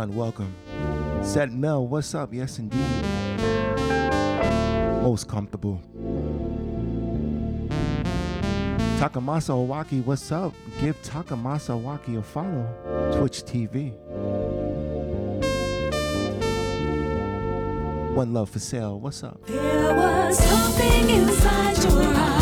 Dunn, welcome. Set Mel, what's up? Yes, indeed. Most comfortable. Takamasa Owaki, what's up? Give Takamasa Owaki a follow. Twitch TV. One Love for Sale, what's up? There was inside your eyes,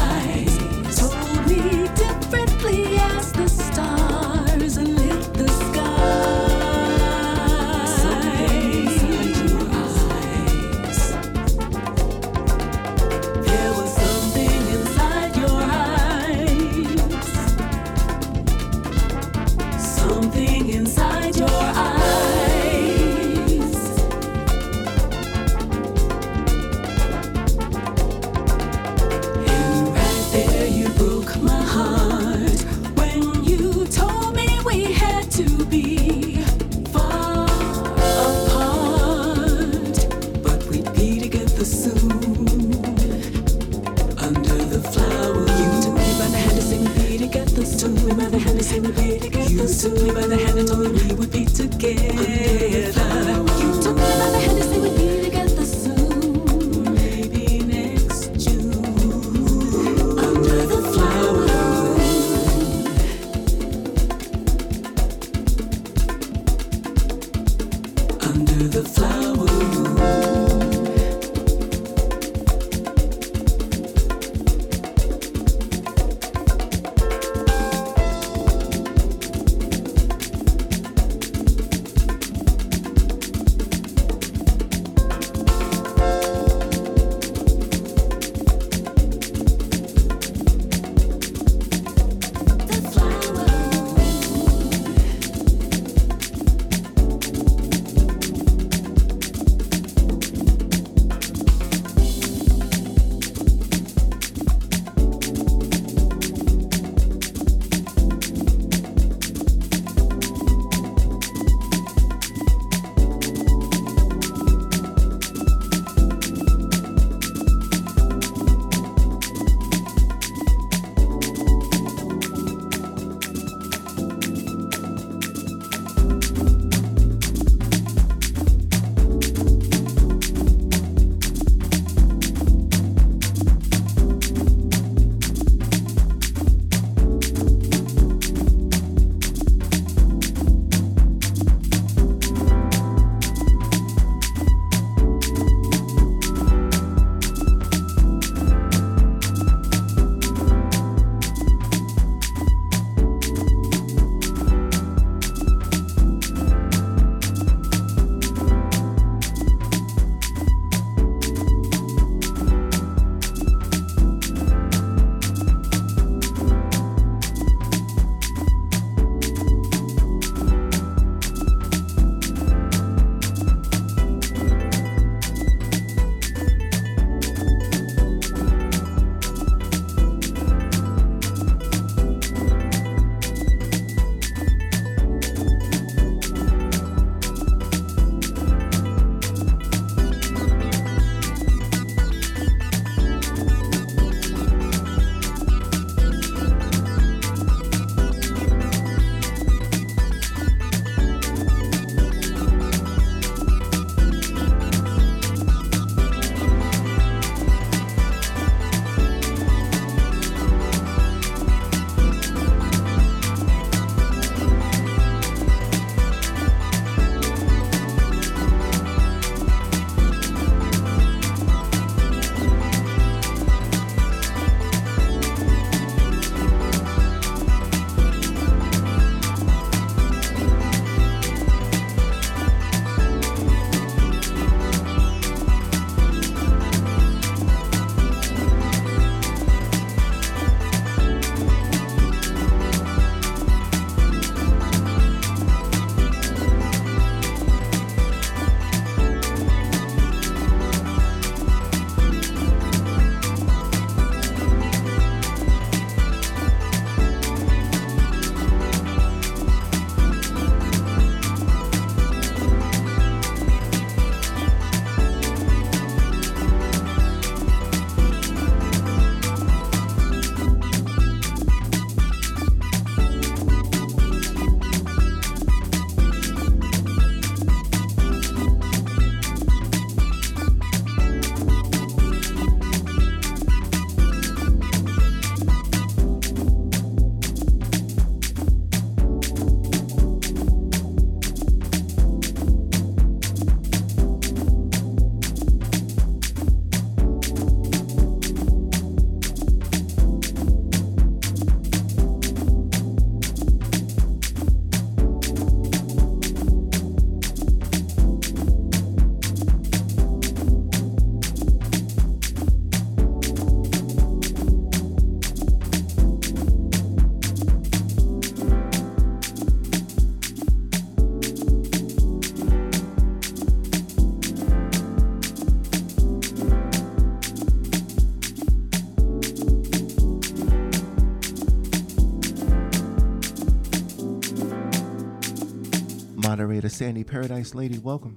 Moderator Sandy Paradise Lady, welcome.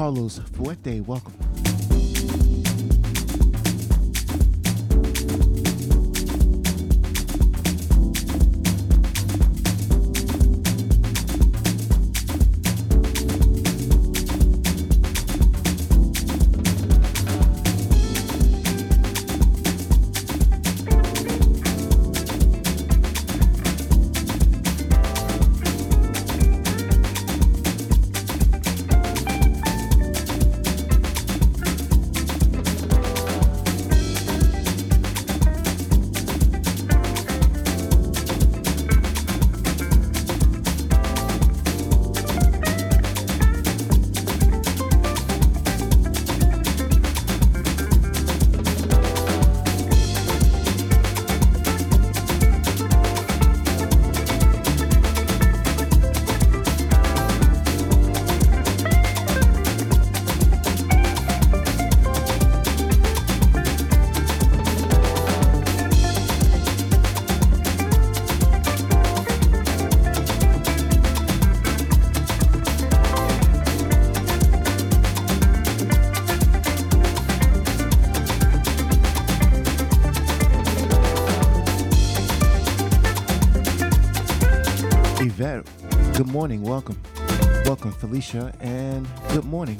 Carlos Fuerte. Welcome. Morning. Welcome. Welcome, Felicia, and good morning.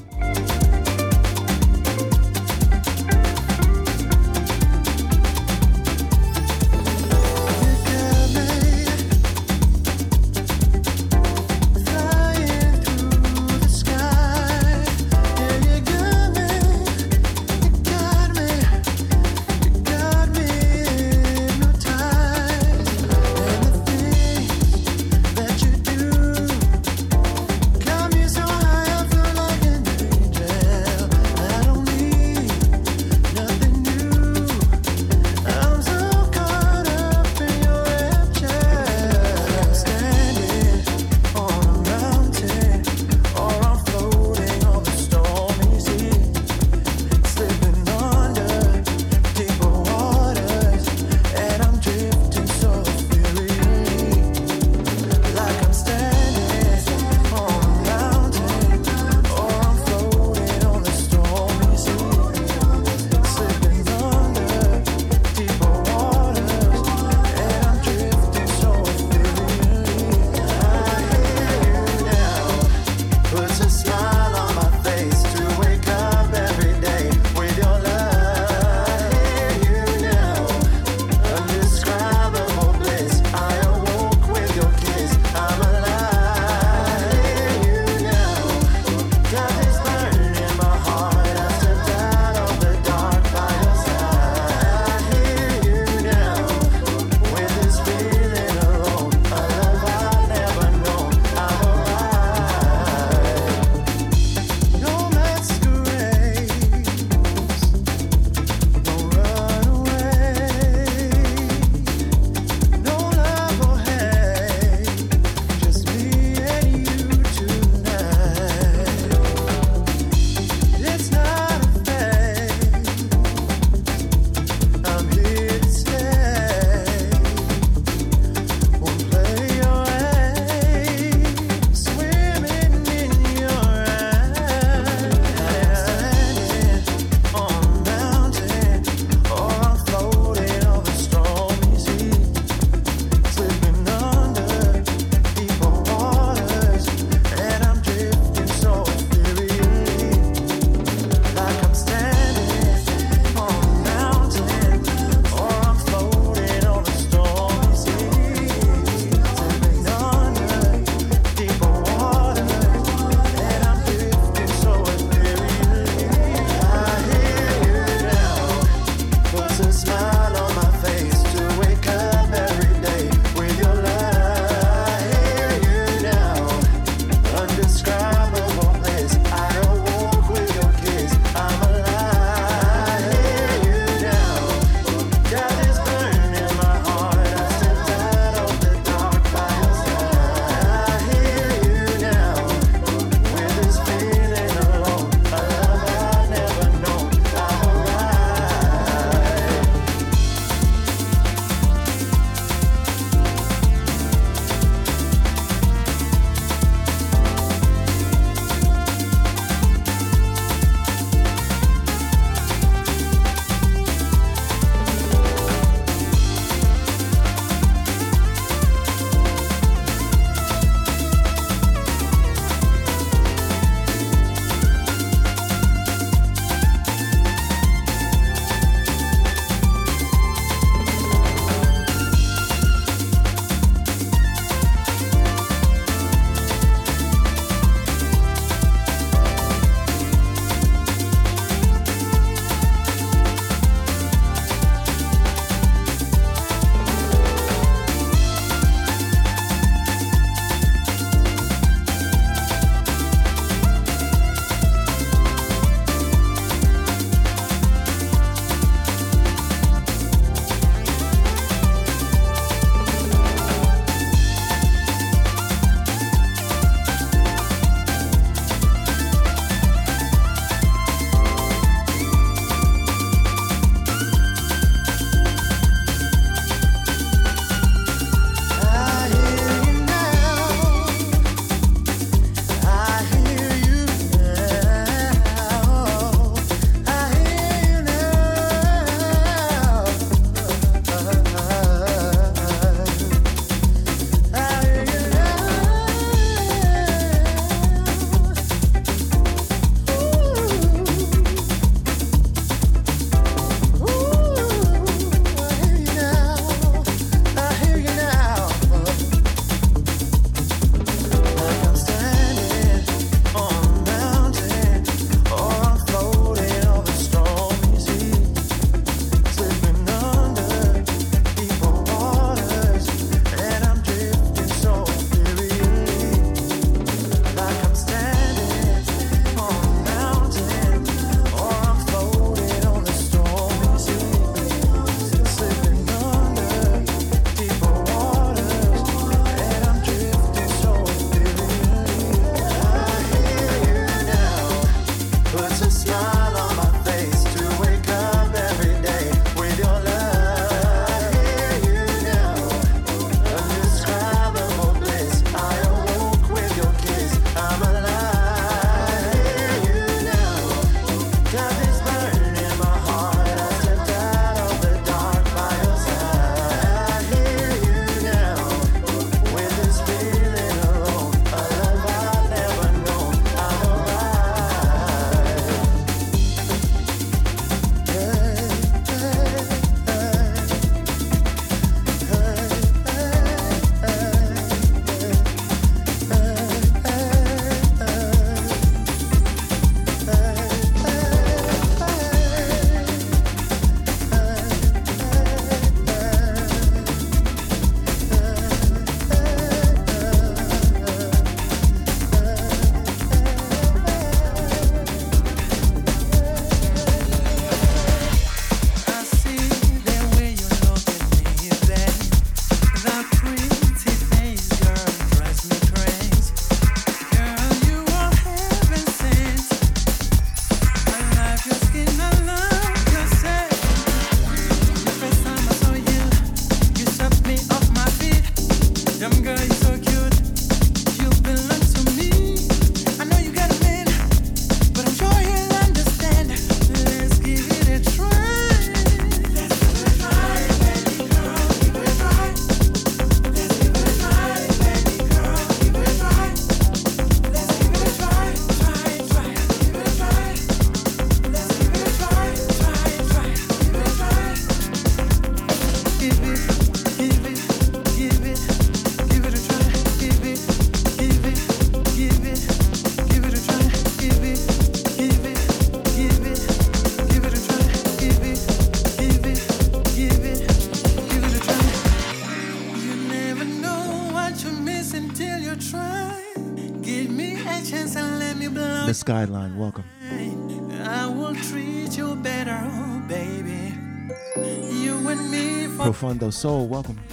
Profundo Soul, welcome.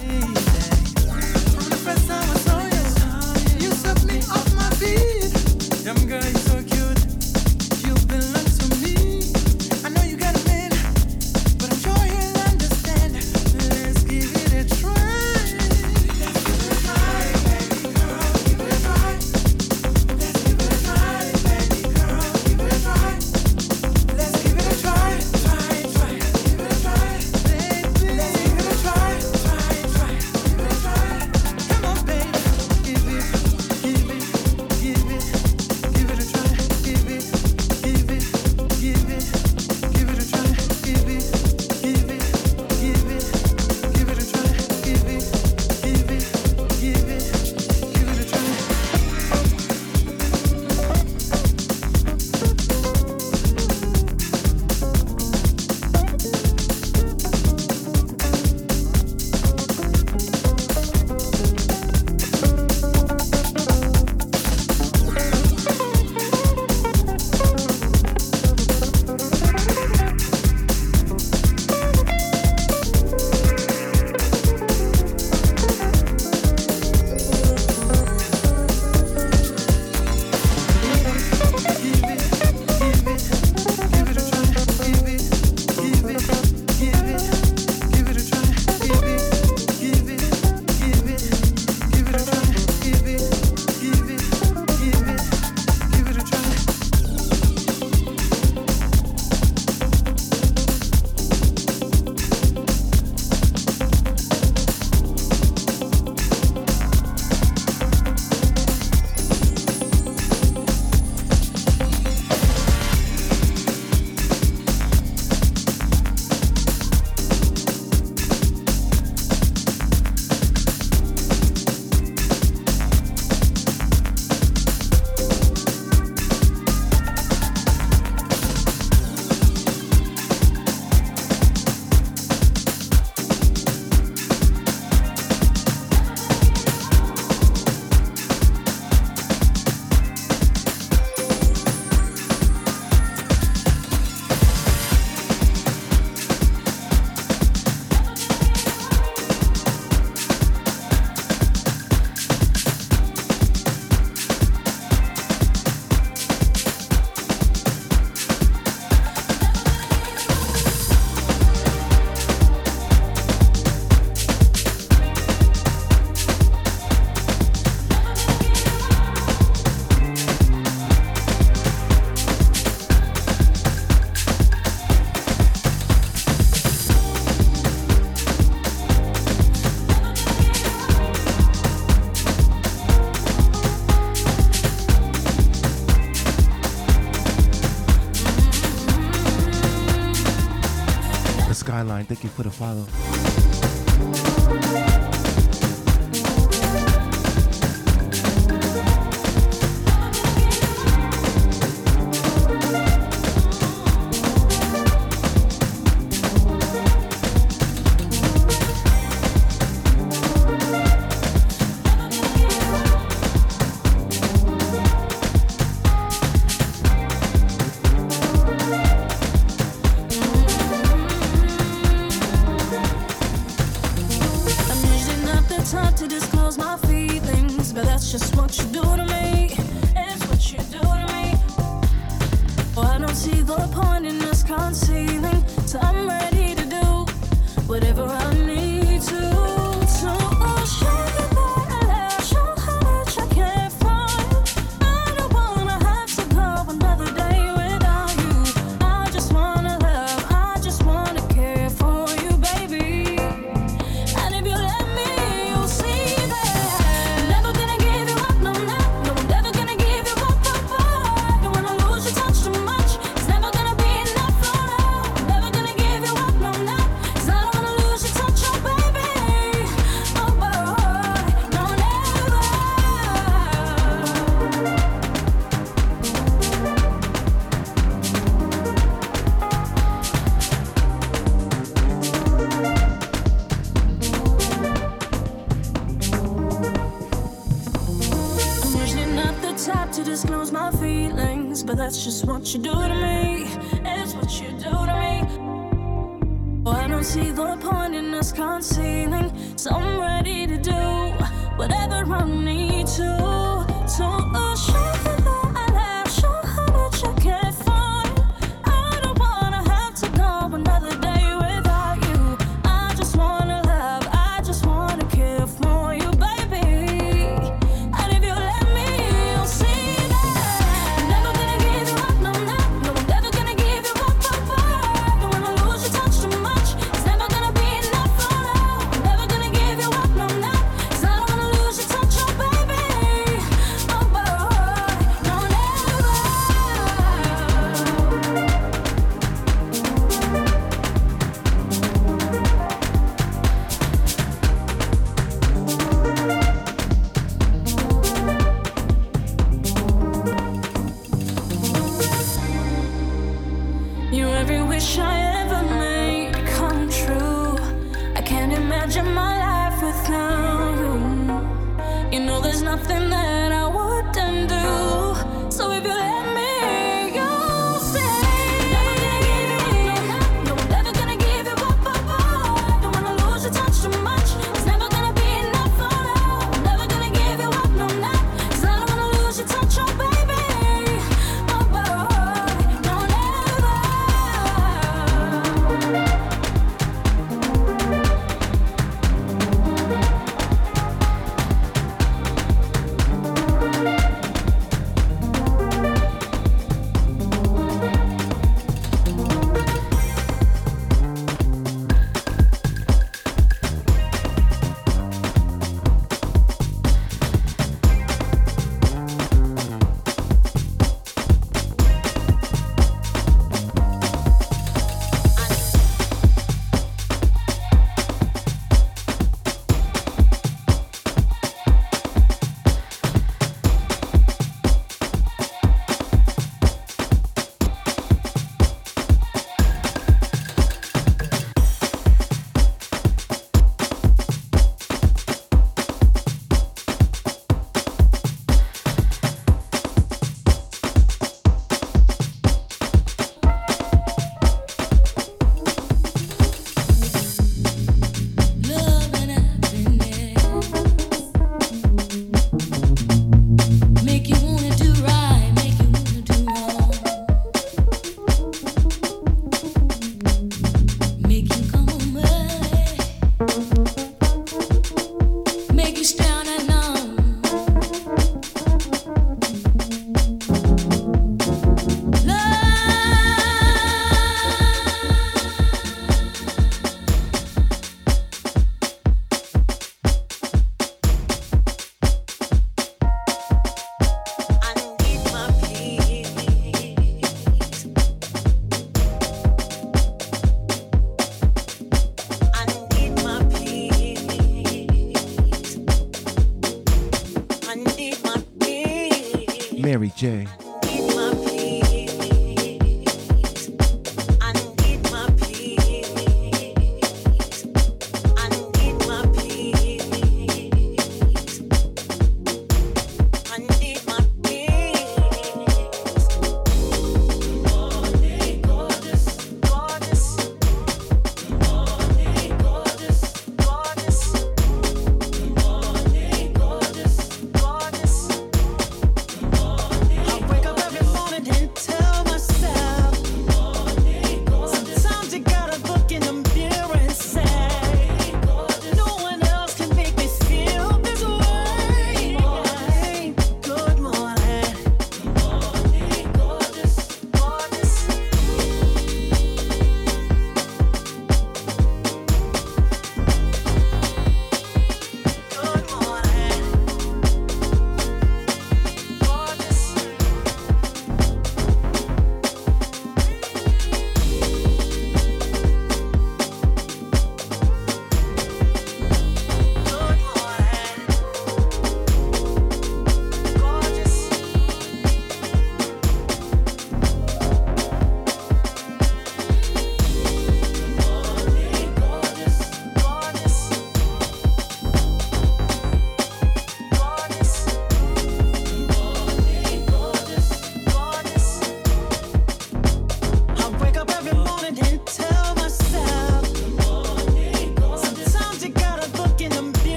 Skyline, thank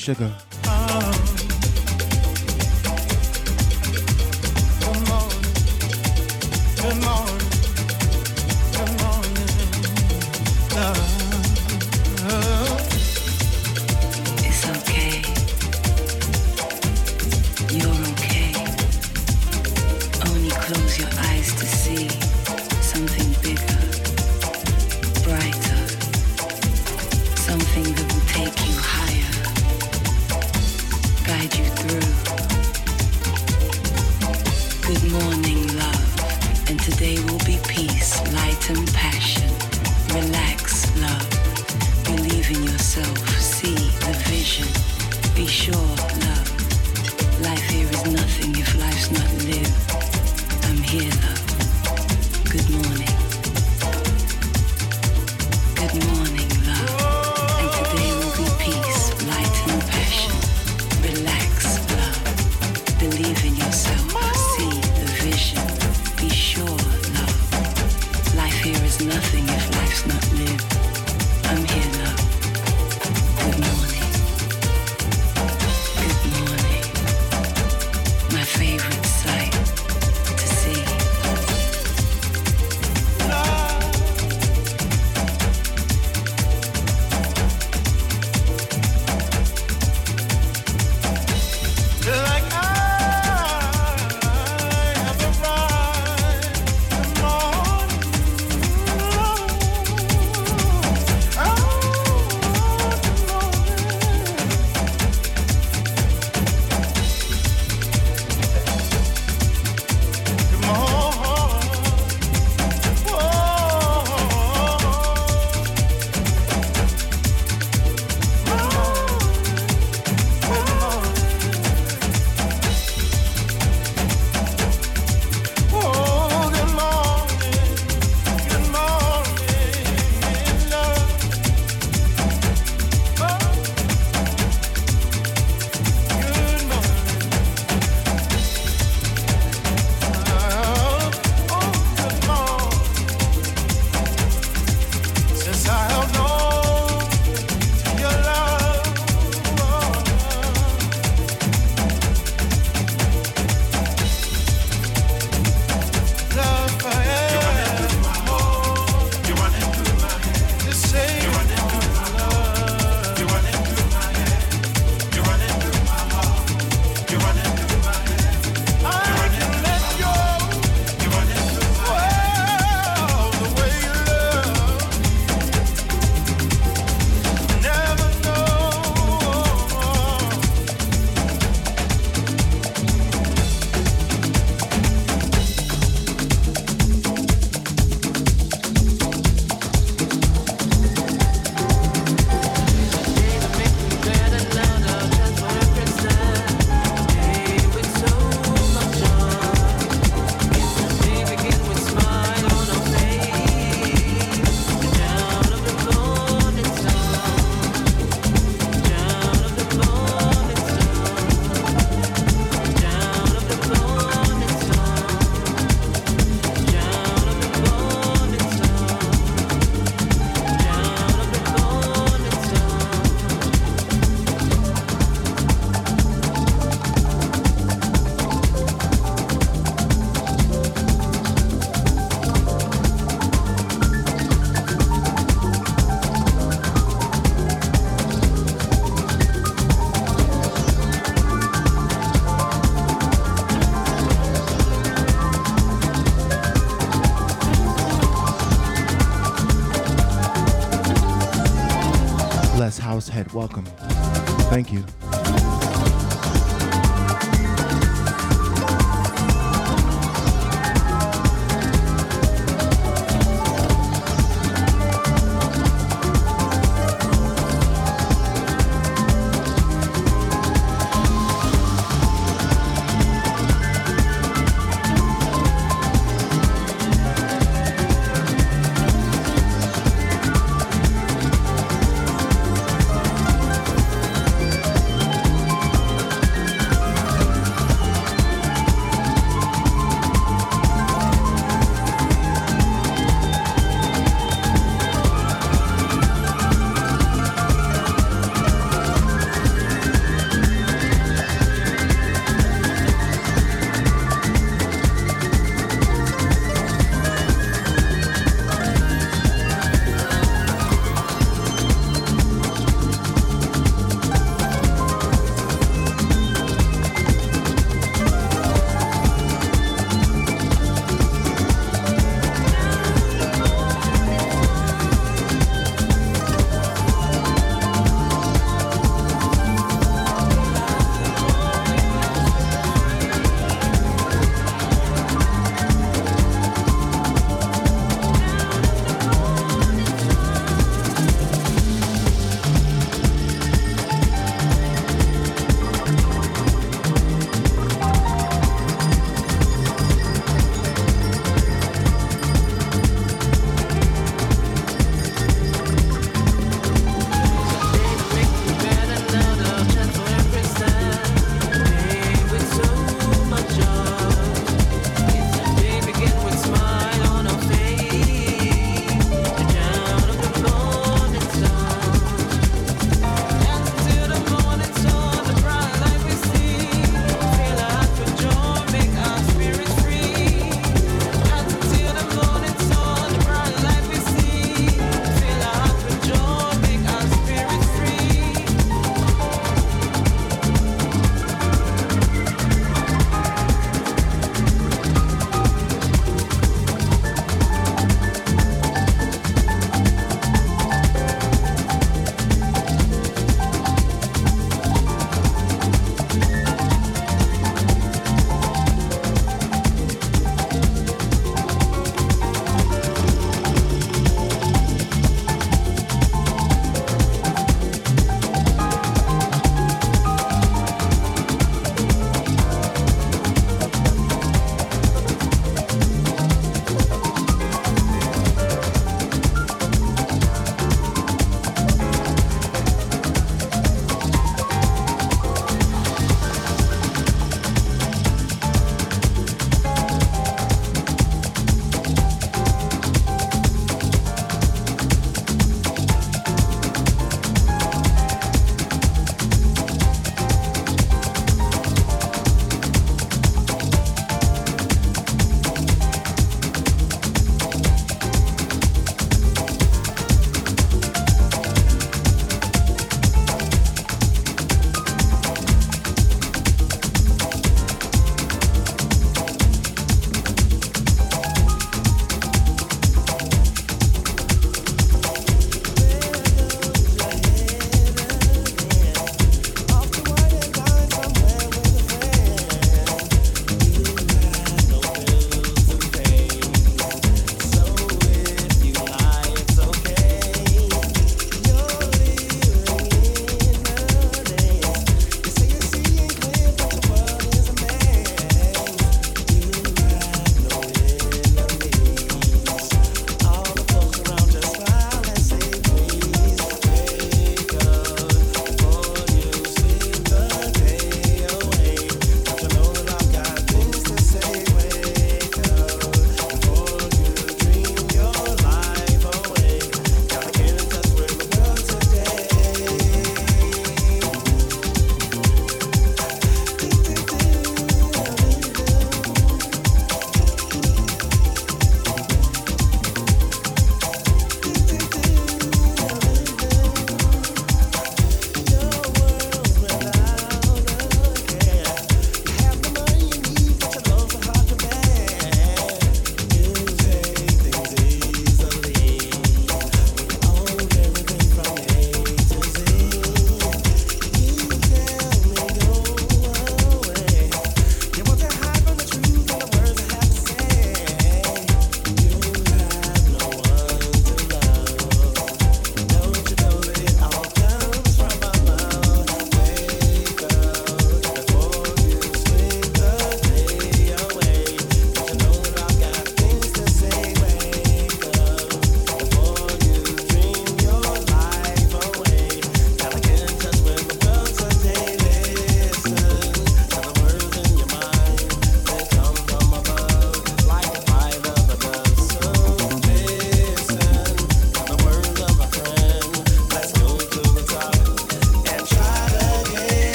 sugar. Be sure, love, life here is nothing if life's not lived. Thank you.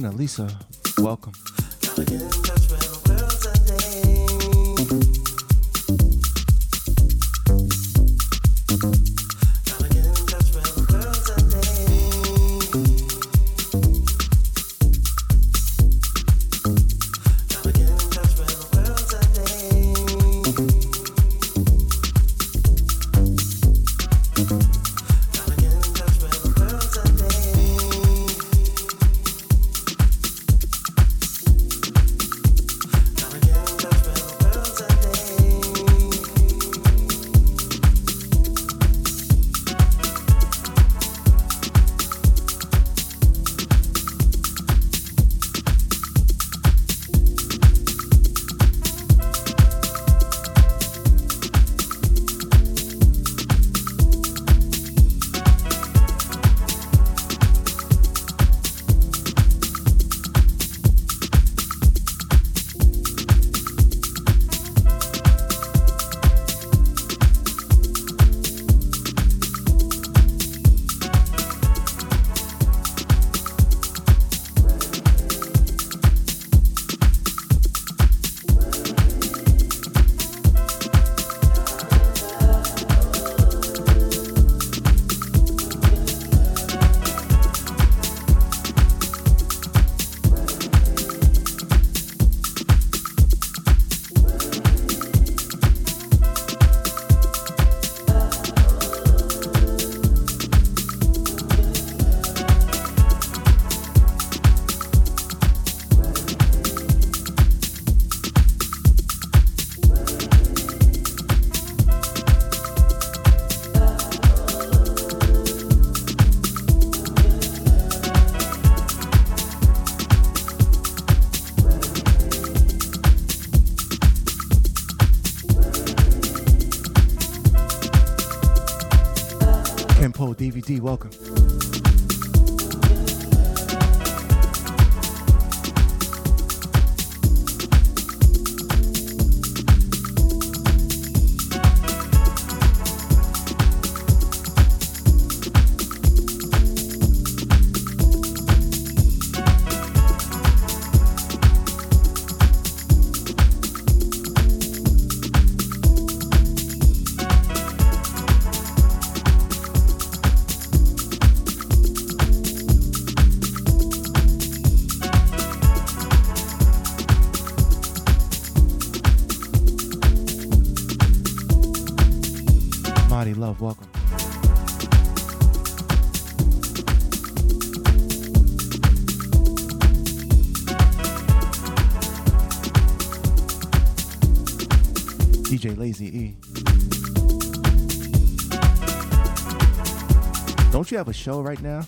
Gina, Lisa, welcome. WD. Welcome. have a show right now?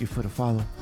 Marcus, thank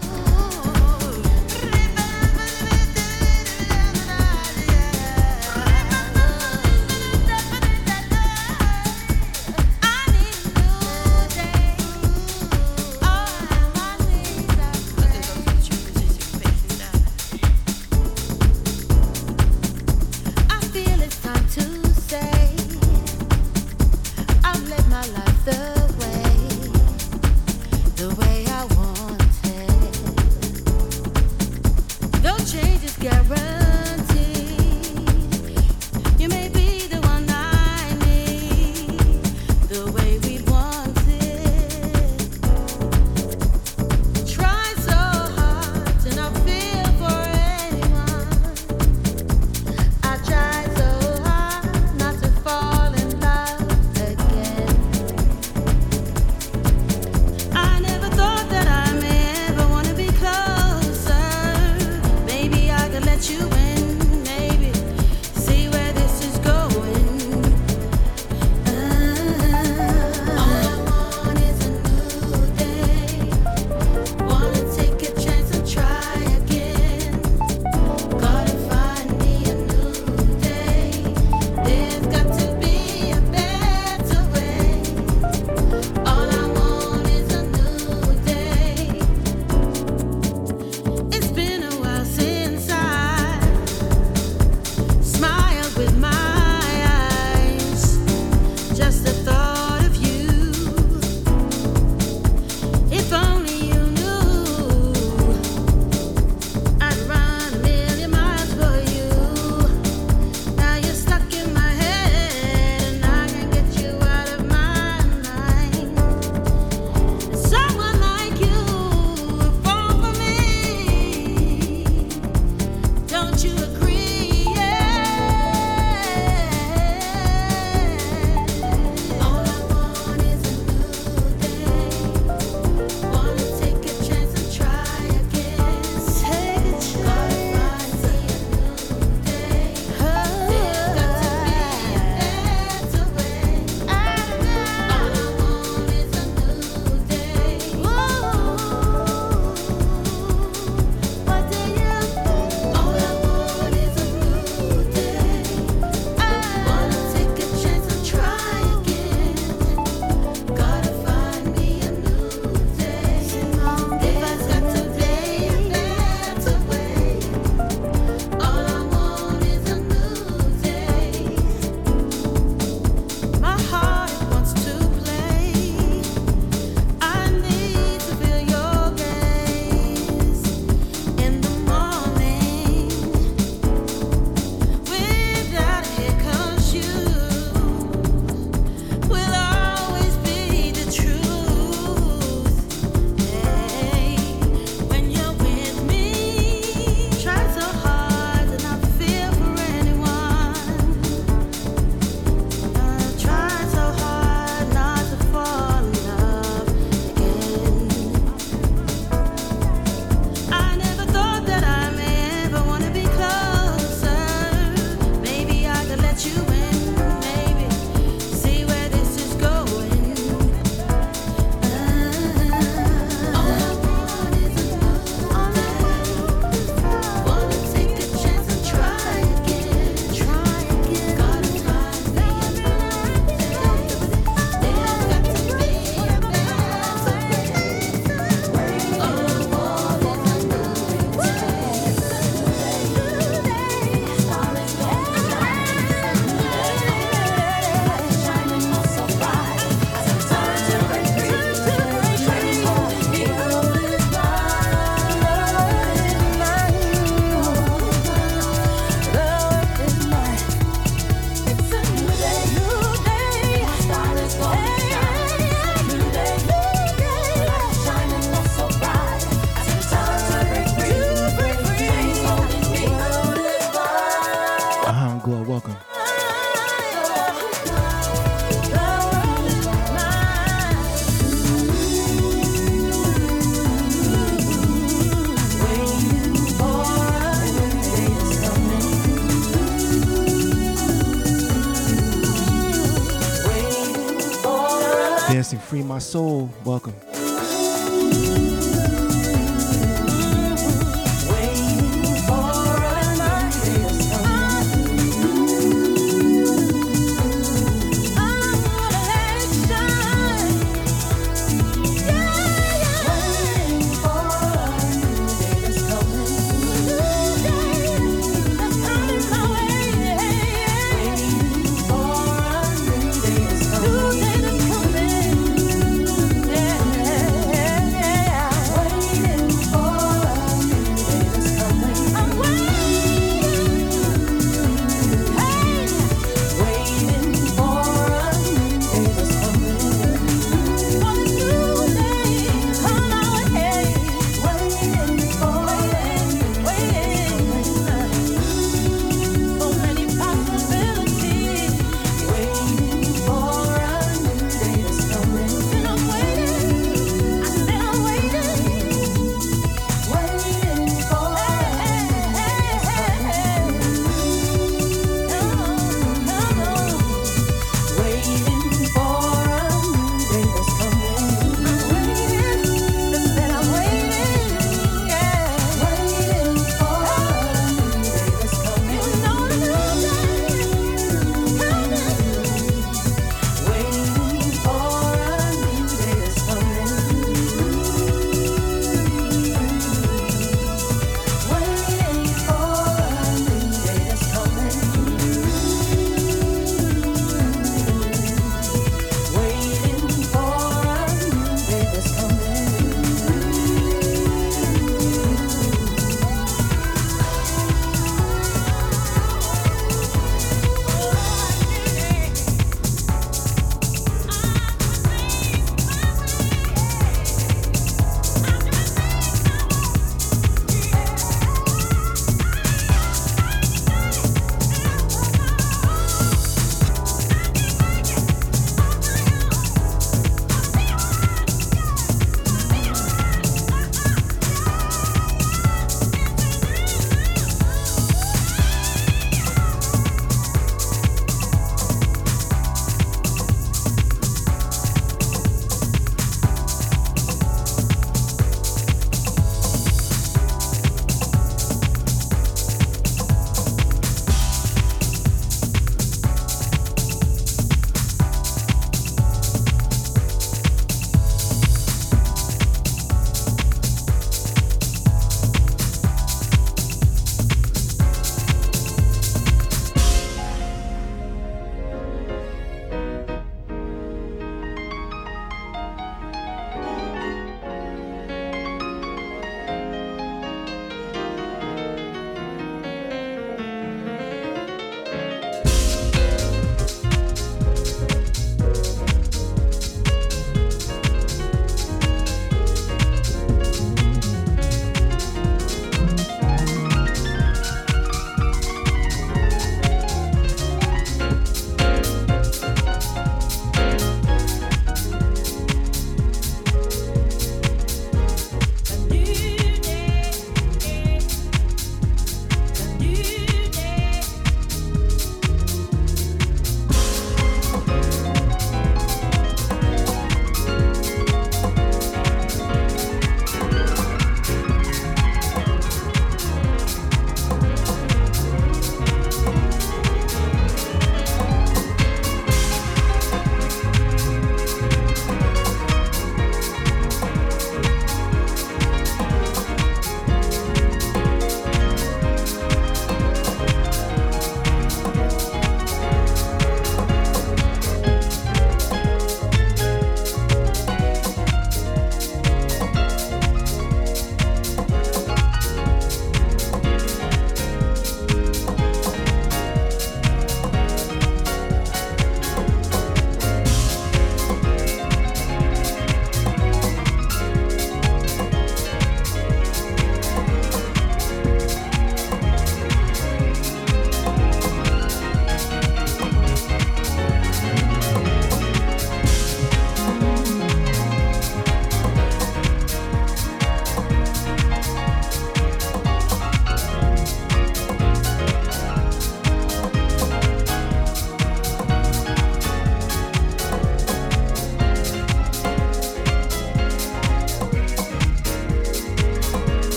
My Soul, welcome.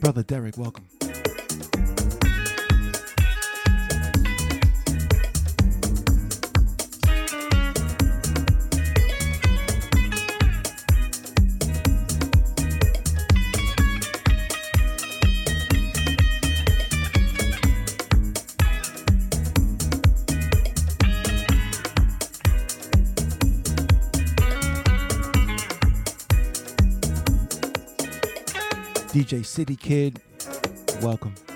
Brother Derek, welcome. DJ City Kid. Welcome.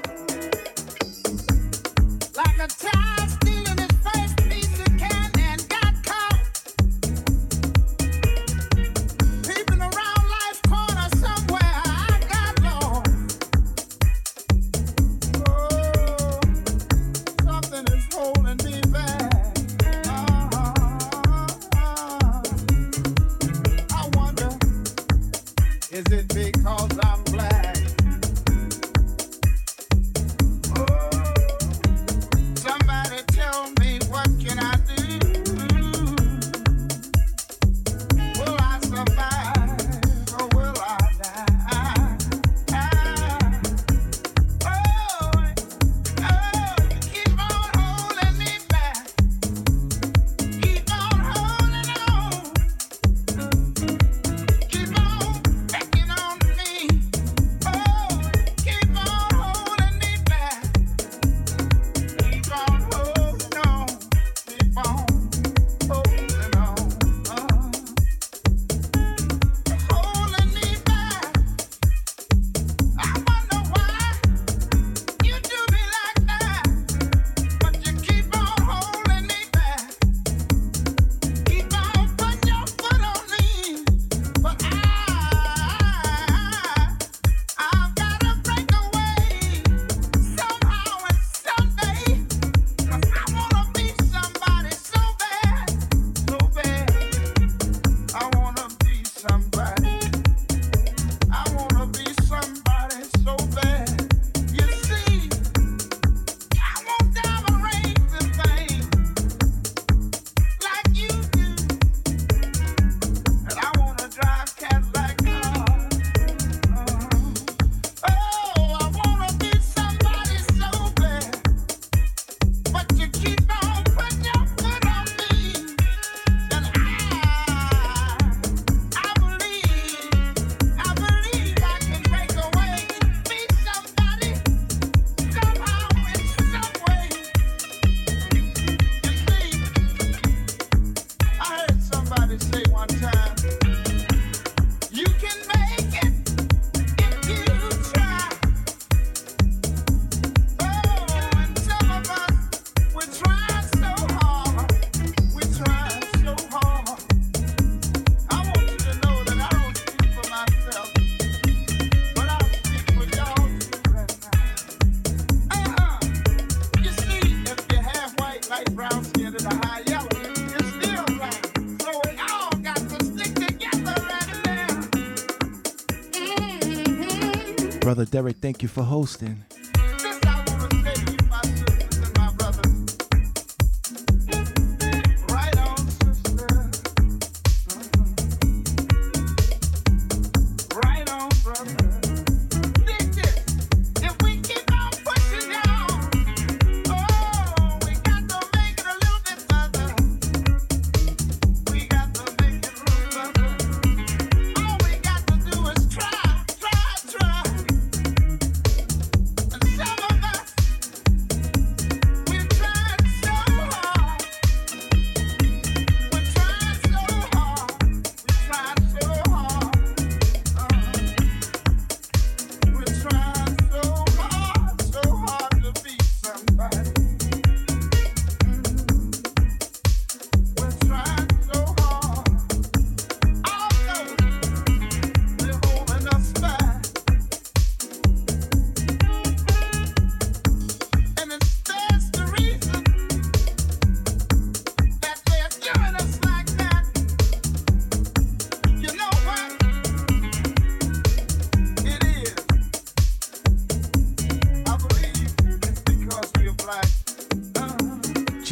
Derek, thank you for hosting.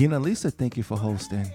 Keena Lisa, thank you for hosting.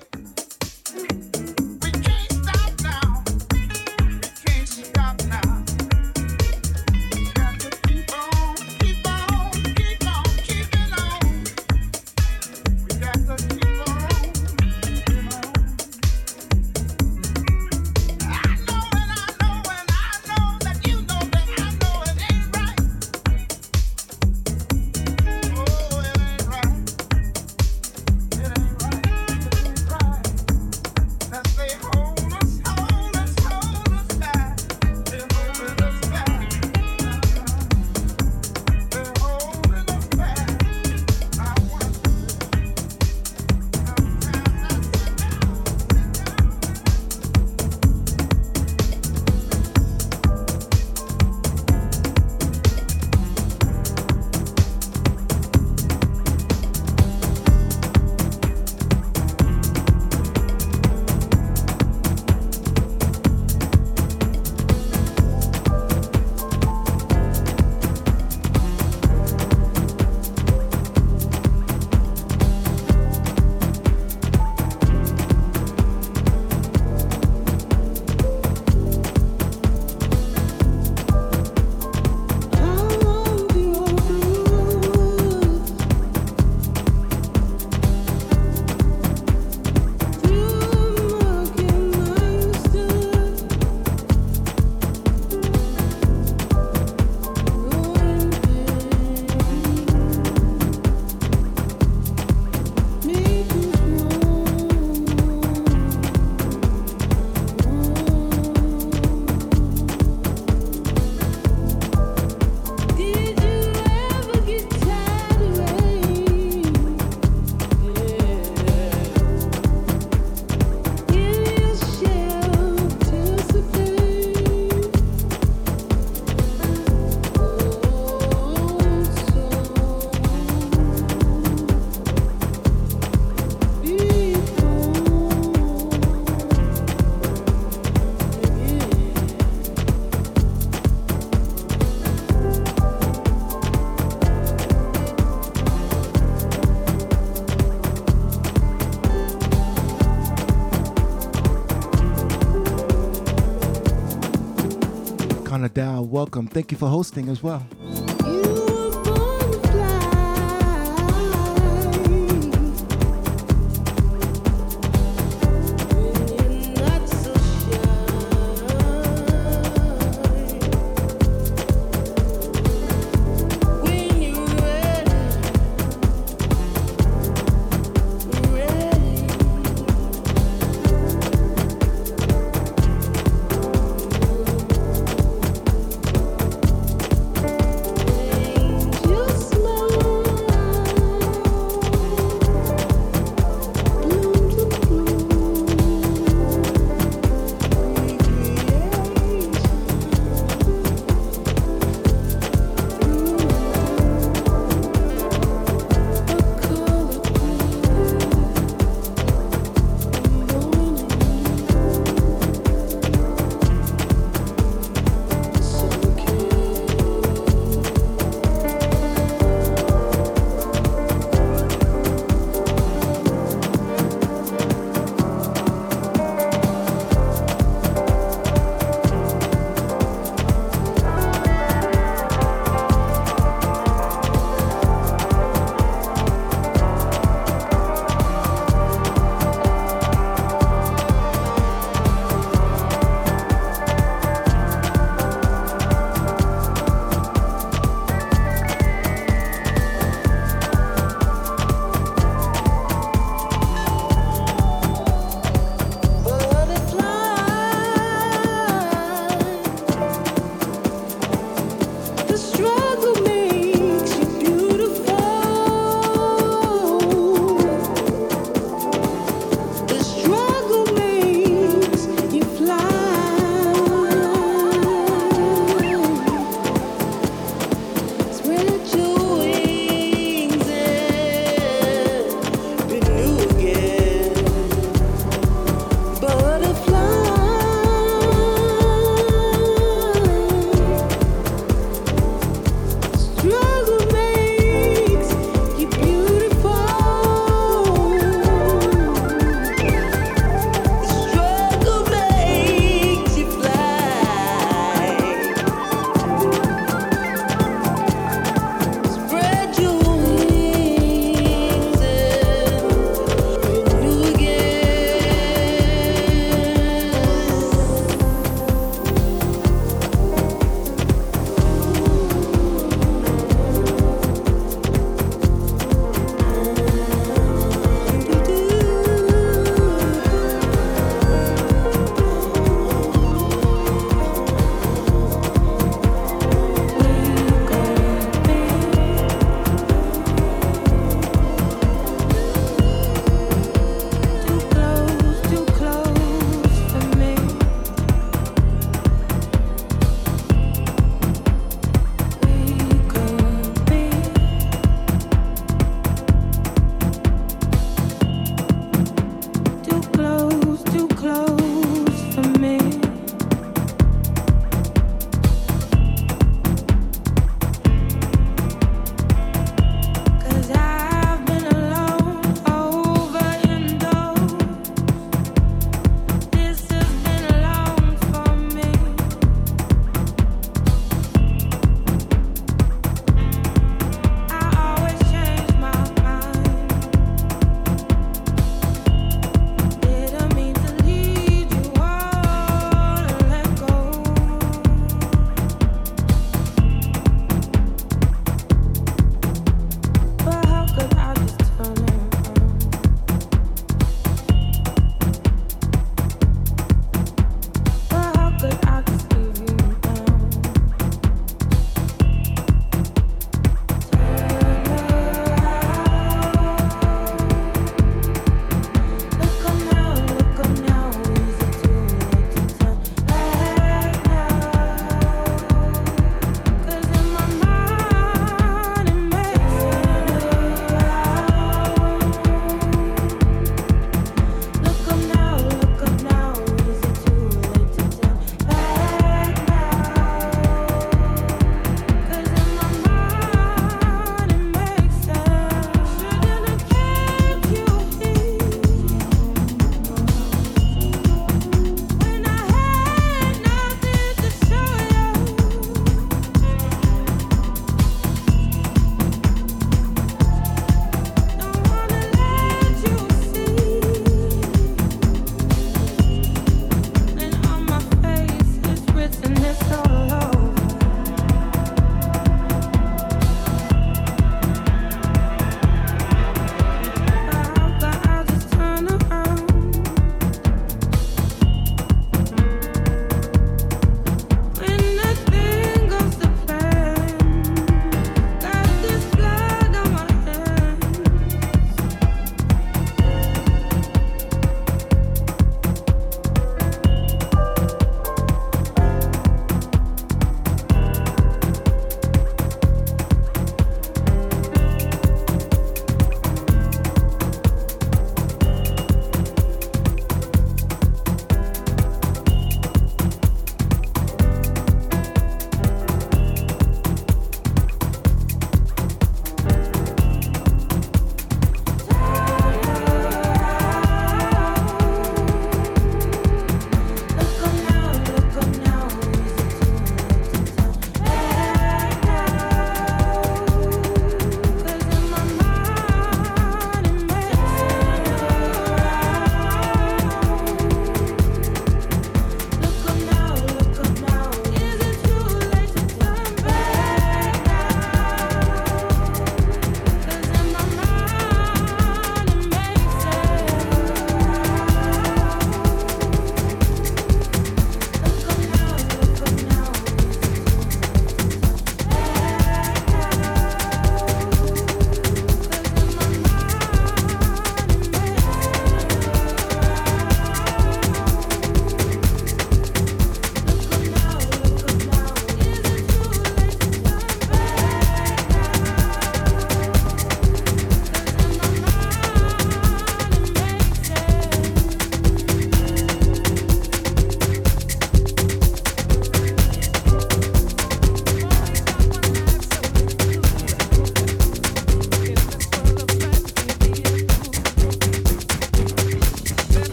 welcome. Thank you for hosting as well.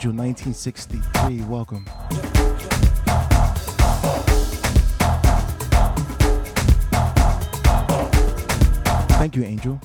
Angel 1963. Welcome. Thank you, Angel.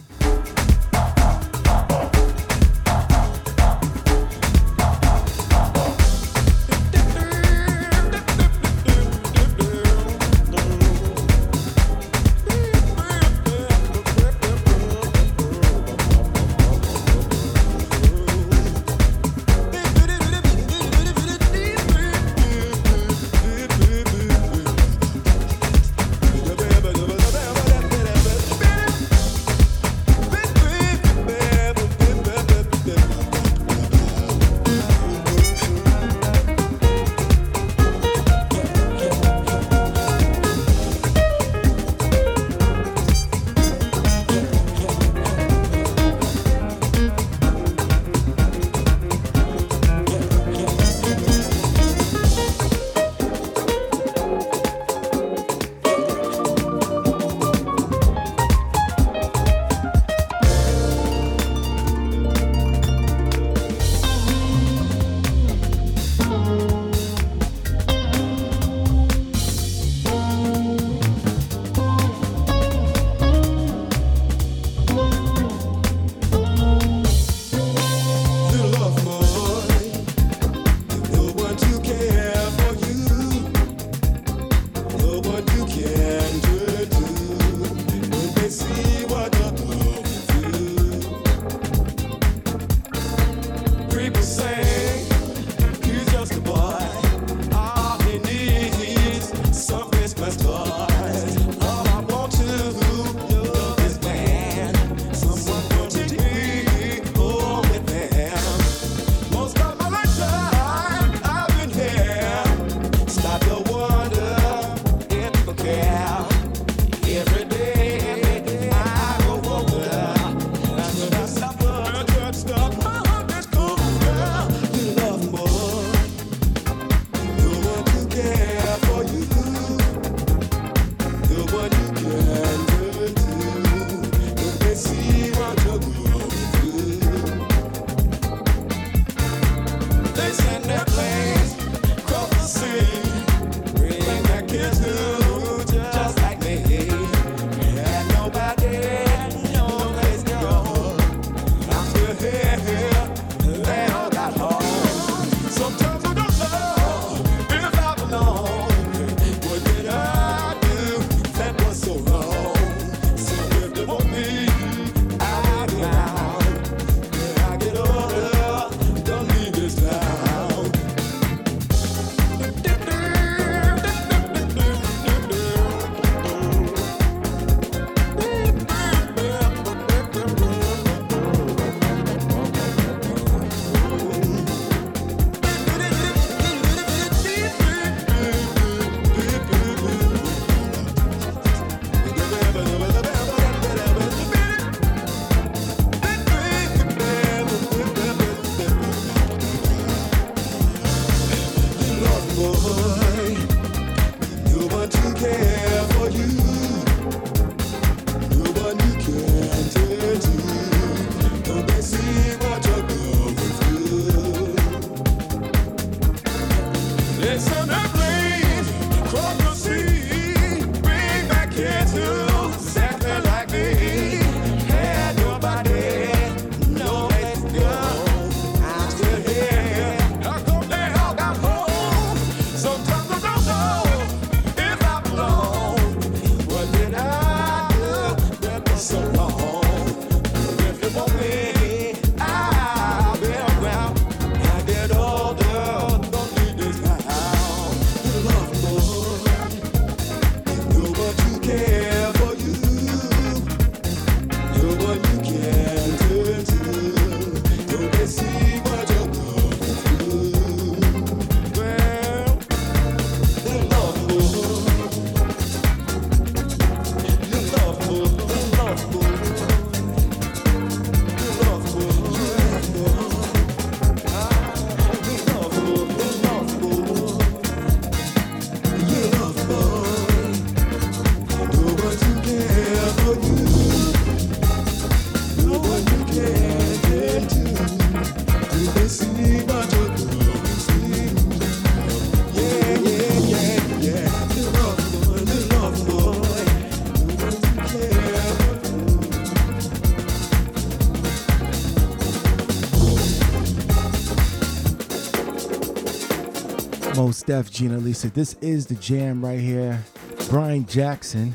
Steph, Gina, Lisa. This is the jam right here. Brian Jackson,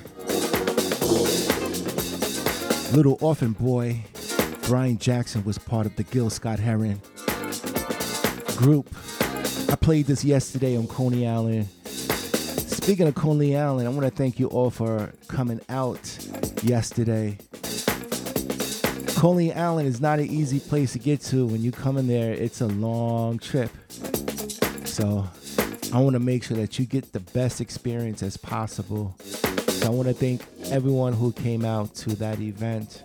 Little Orphan Boy. Brian Jackson was part of the Gil Scott Heron group. I played this yesterday on Coney Island. Speaking of Coney Island, I want to thank you all for coming out yesterday. Coney Island is not an easy place to get to. When you come in there, it's a long trip. So I want to make sure that you get the best experience as possible. So I want to thank everyone who came out to that event.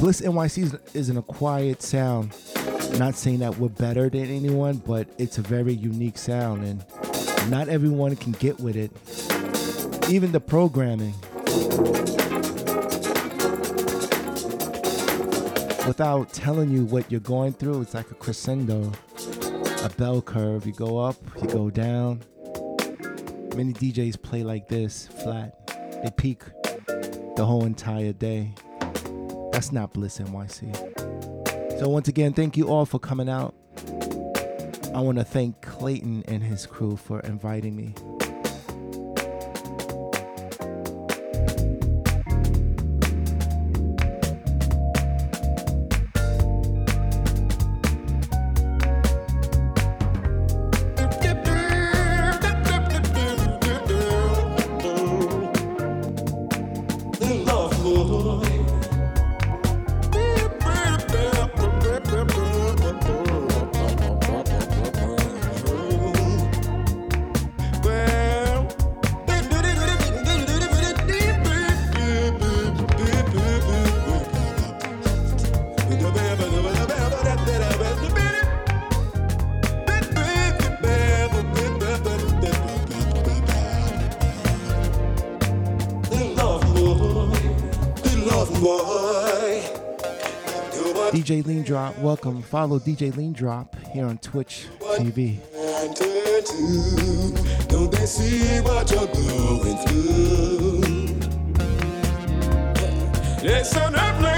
Bliss NYC is- isn't a quiet sound. Not saying that we're better than anyone, but it's a very unique sound, and not everyone can get with it. Even the programming. Without telling you what you're going through, it's like a crescendo, a bell curve. You go up, you go down. Many DJs play like this, flat. They peak the whole entire day. That's not Bliss NYC. So once again, thank you all for coming out. I want to thank Clayton and his crew for inviting me. Welcome. Follow DJ Lean Drop here on Twitch TV. Don't they see what you're going through? Listen, airplanes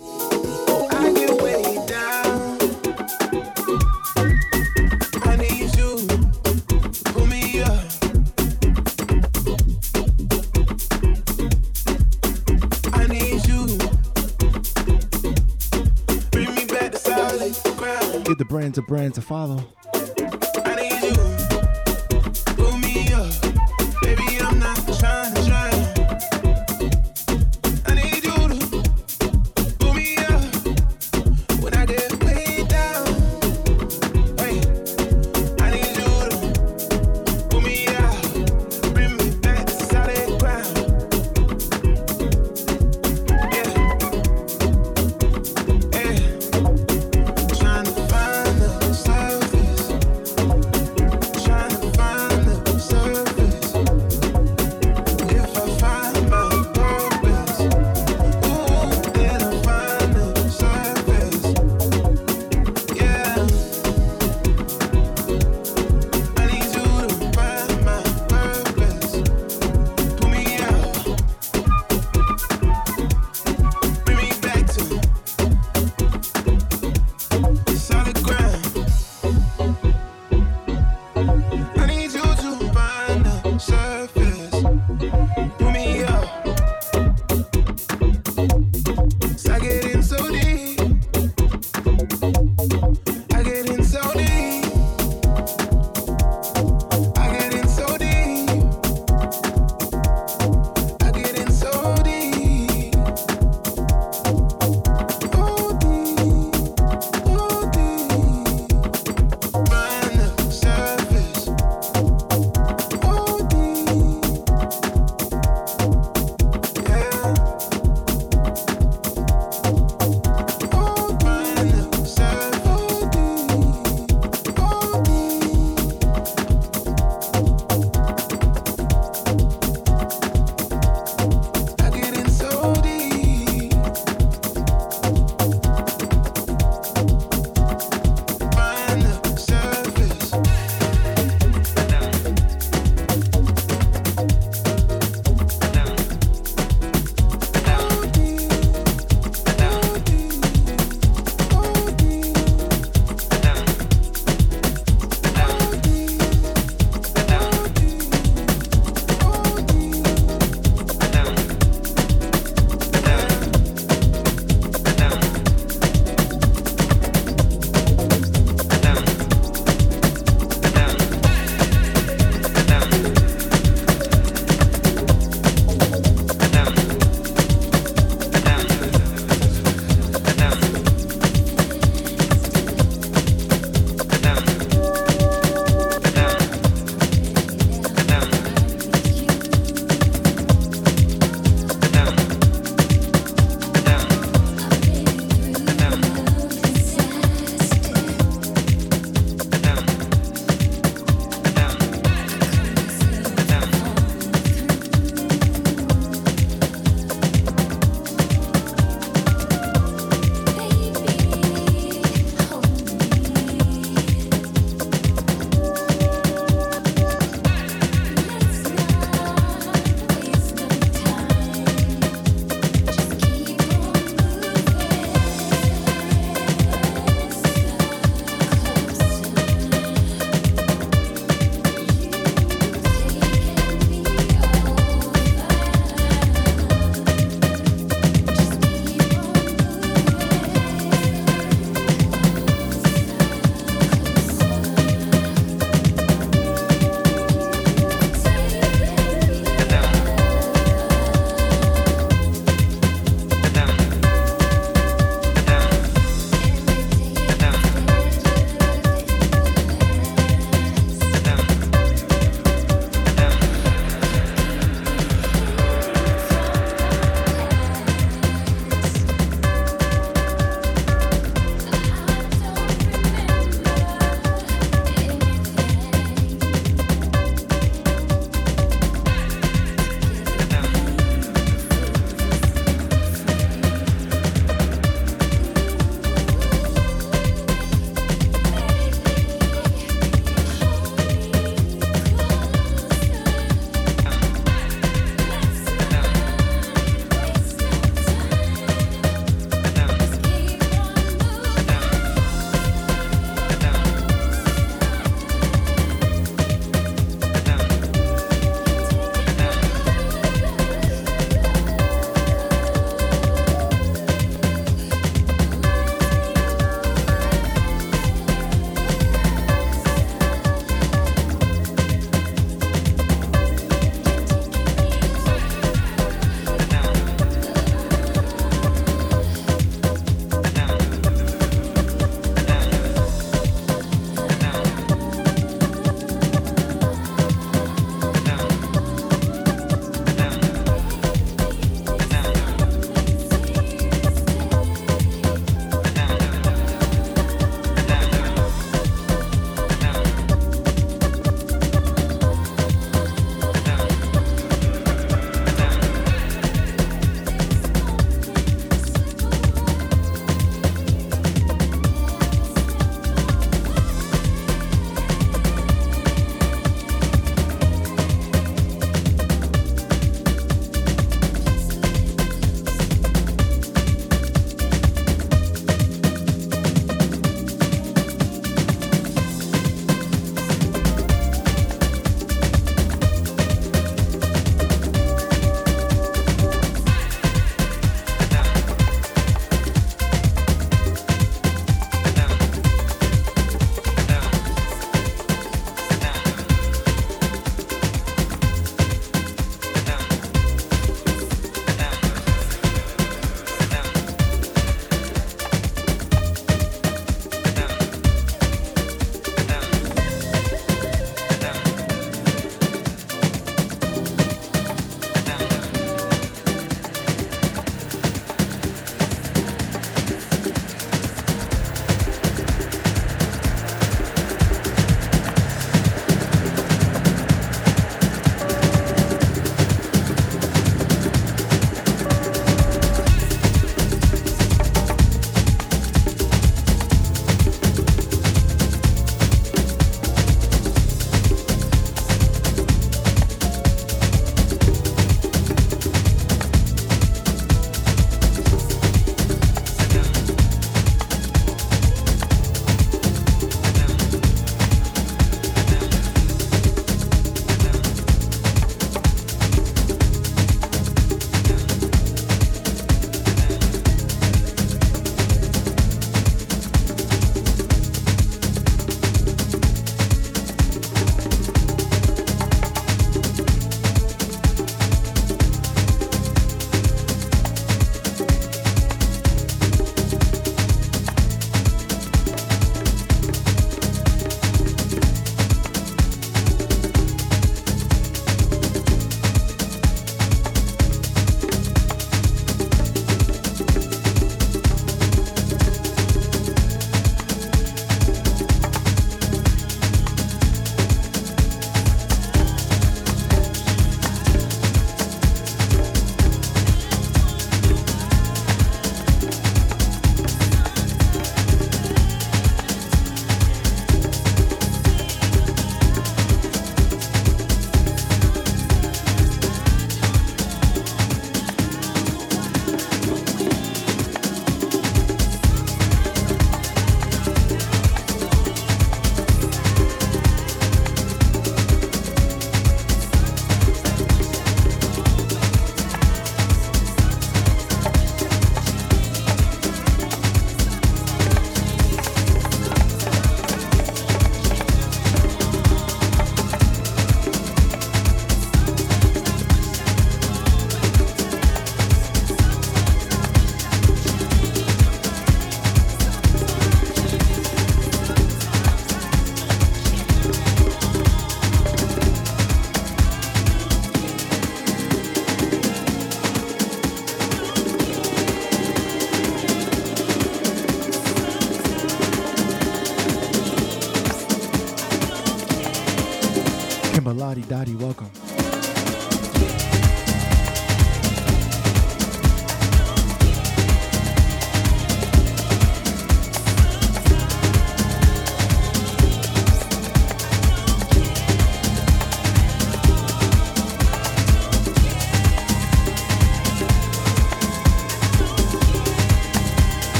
Oh, need you. Bring me back to solid ground. Give the brands a brand to follow.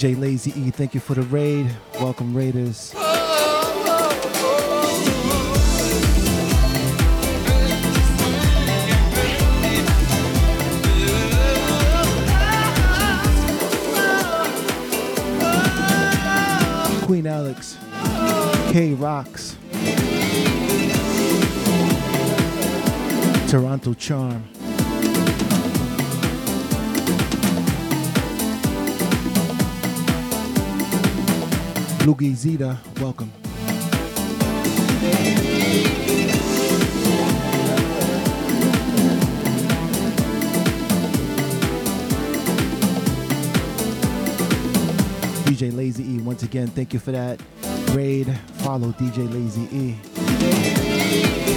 DJ Lazy E, thank you for the raid. Welcome, Raiders. Queen Alex, K Rocks, Toronto Charm. Lugi Zeta, welcome. DJ Lazy E, once again, thank you for that raid. Follow DJ Lazy E.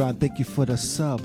Drop, thank you for the sub.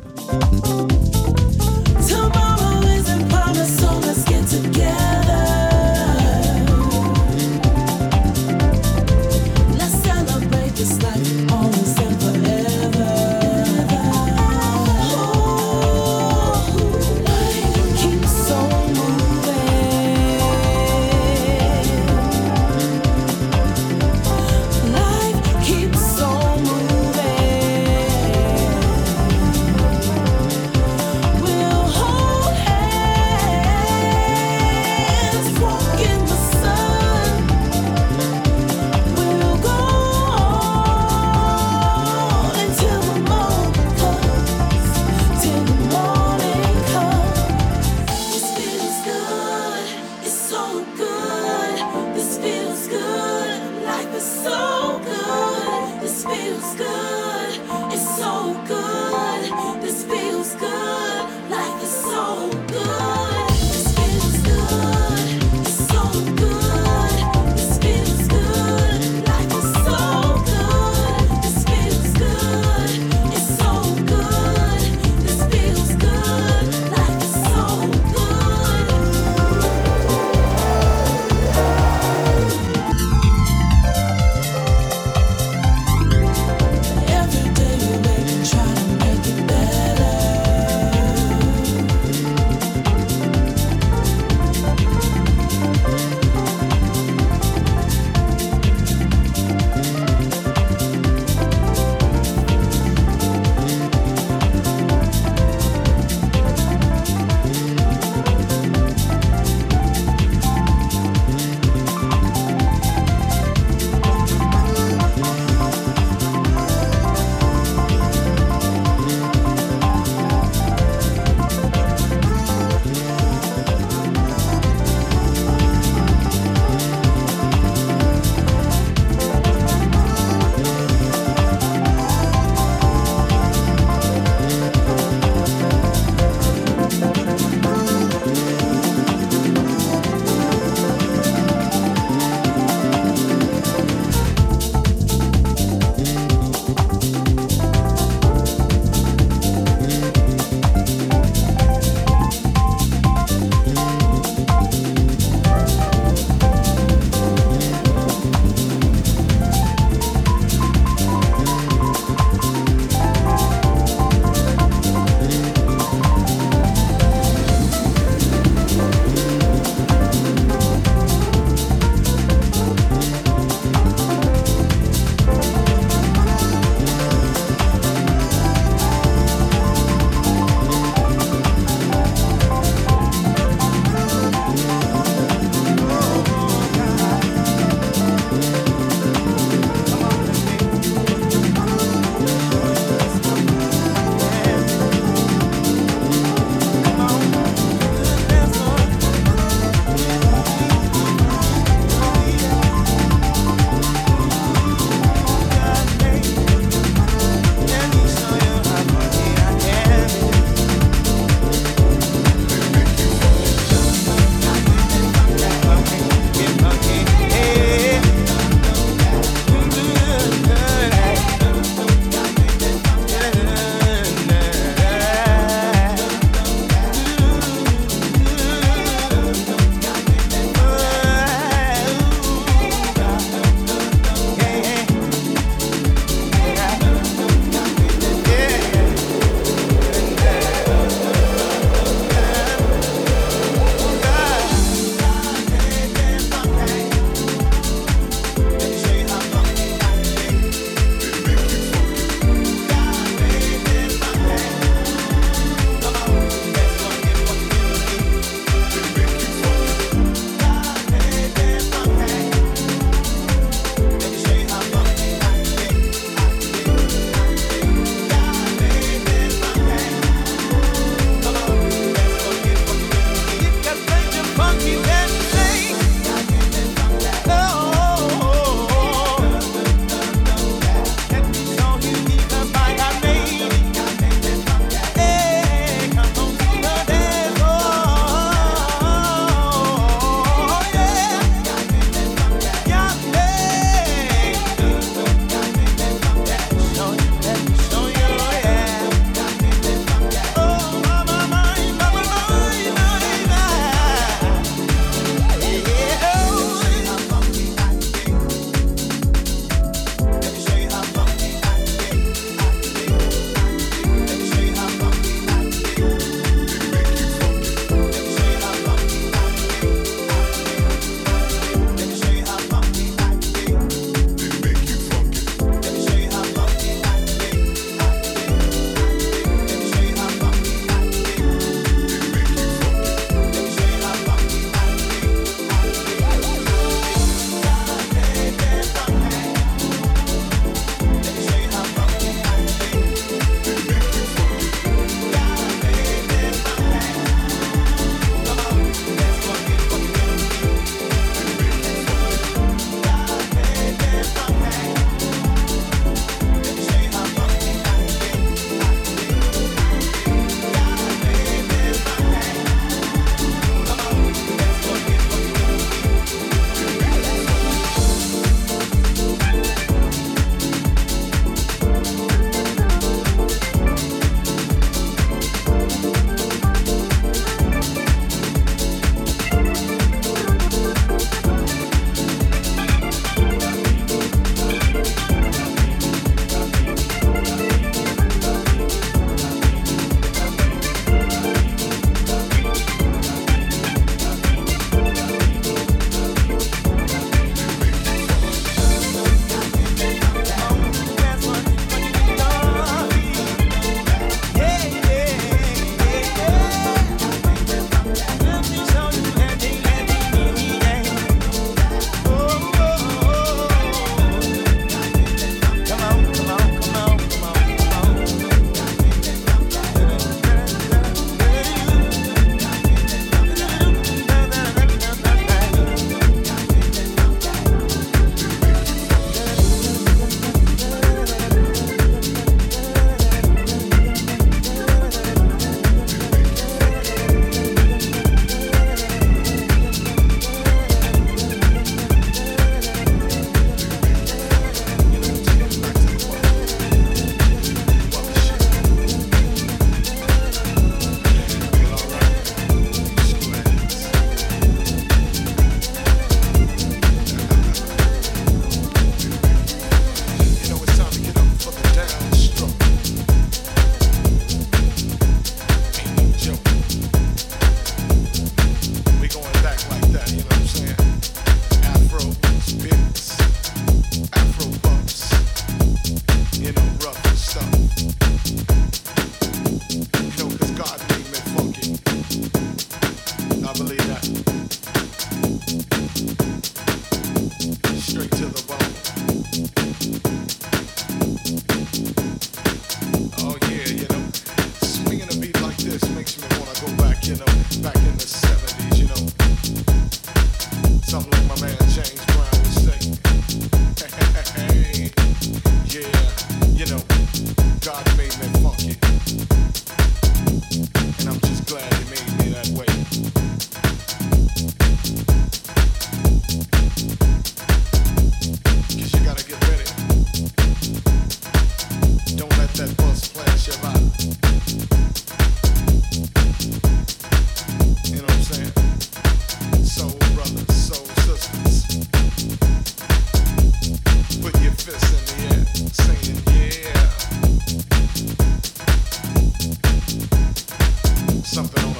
Something on a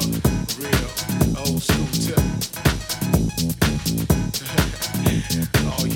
real old school tip. oh, yeah.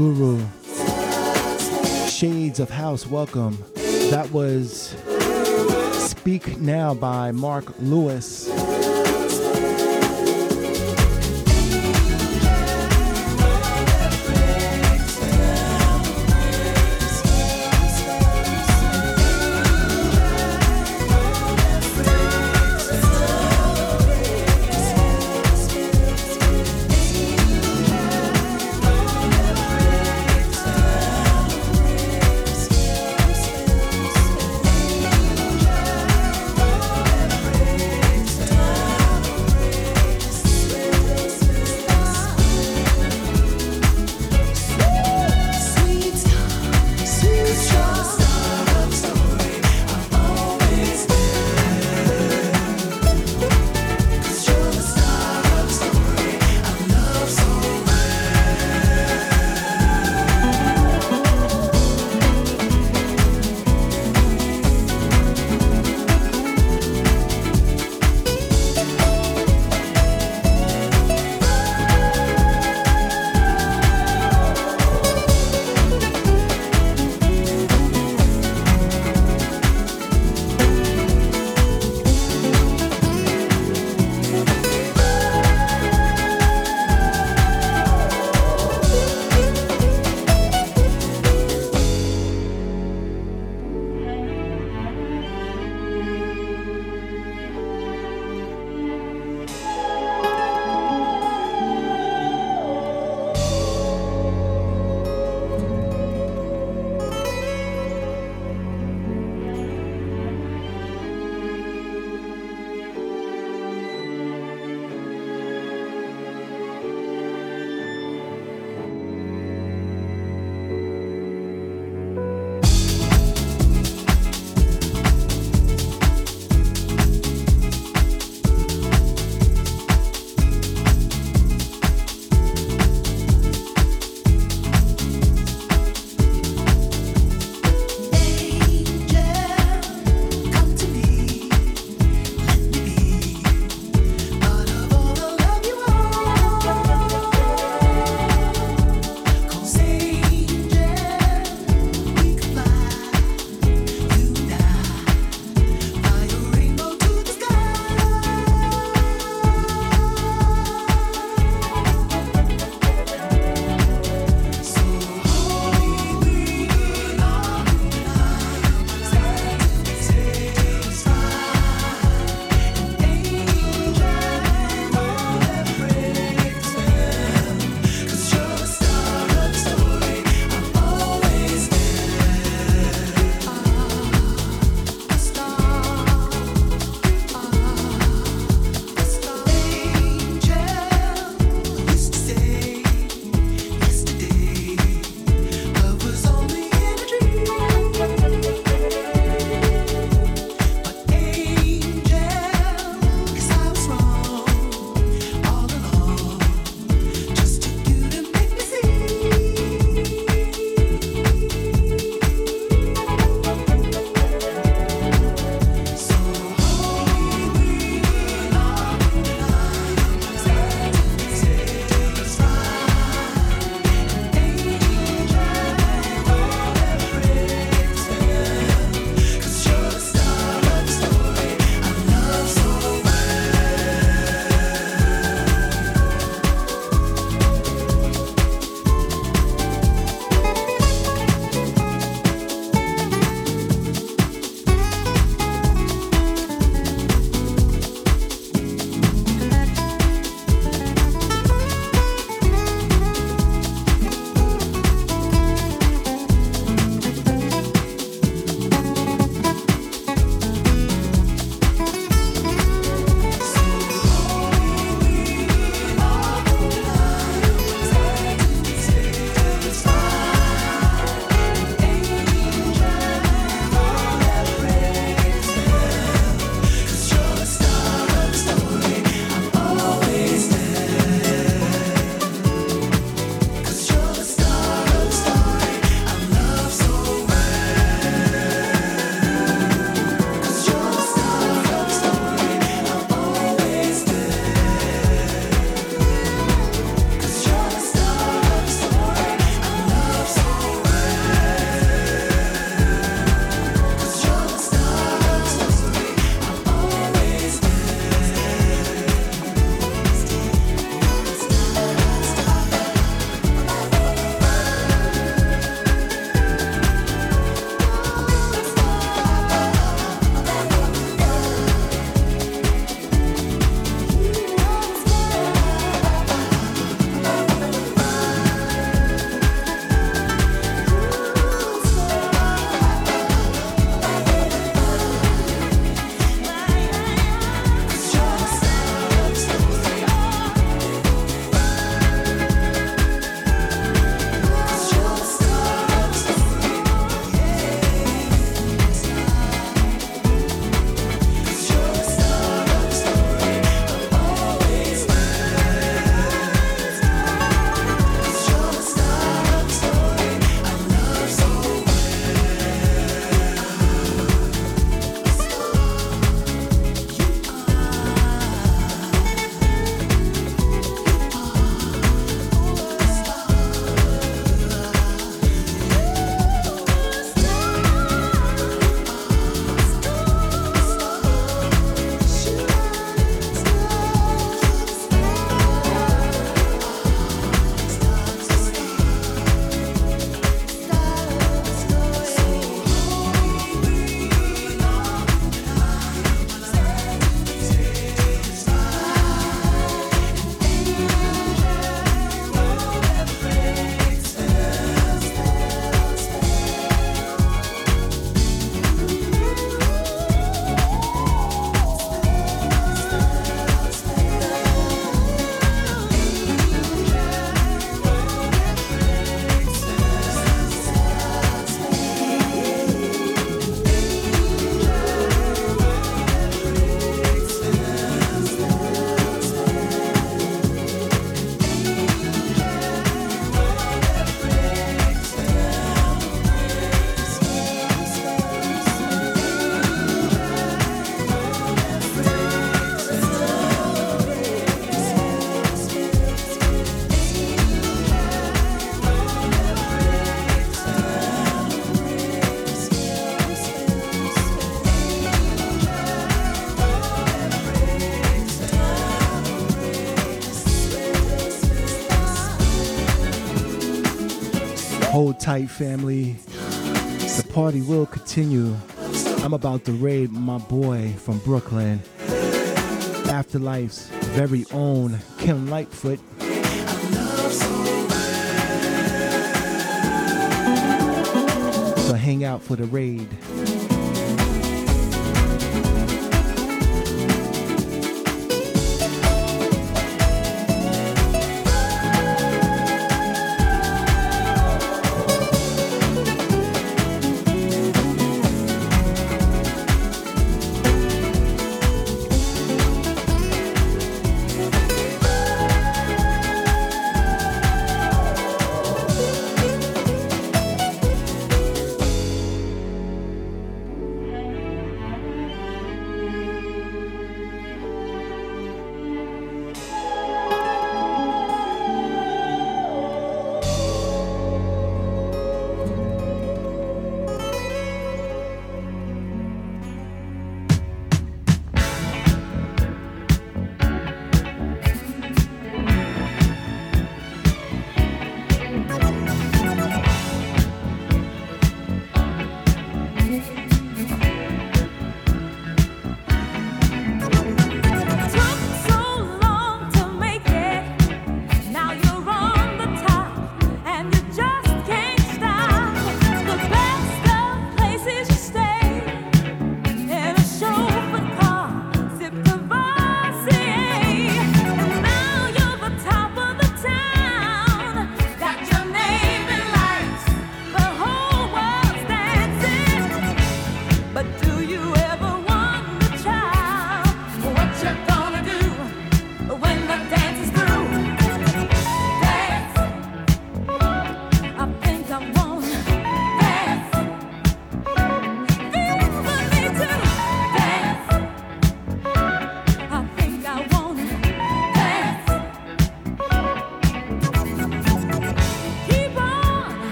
Guru. Shades of House, welcome. That was Speak Now by Mark Lewis. Tight, family. The party will continue. I'm about to raid my boy from Brooklyn. Afterlife's very own Kim Lightfoot. So hang out for the raid.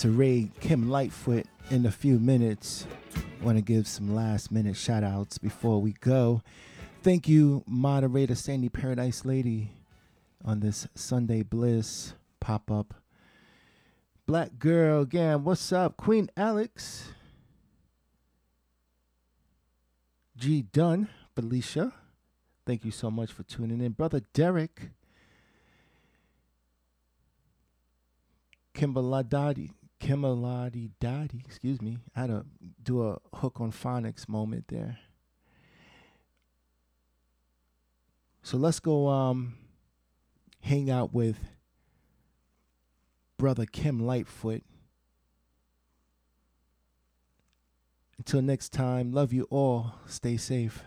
To raid Kim Lightfoot in a few minutes. Want to give some last minute shout outs before we go. Thank you, moderator Sandy Paradise Lady, on this Sunday Bliss pop up. Black Girl, again, what's up? Queen Alex. G Dunn, Felicia. Thank you so much for tuning in. Brother Derek. Kimbaladi, Kimbaladi Daddy, excuse me. I had to do a hook on phonics moment there. So let's go um hang out with brother Kim Lightfoot. Until next time, love you all. Stay safe.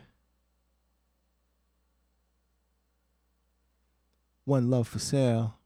One love for sale.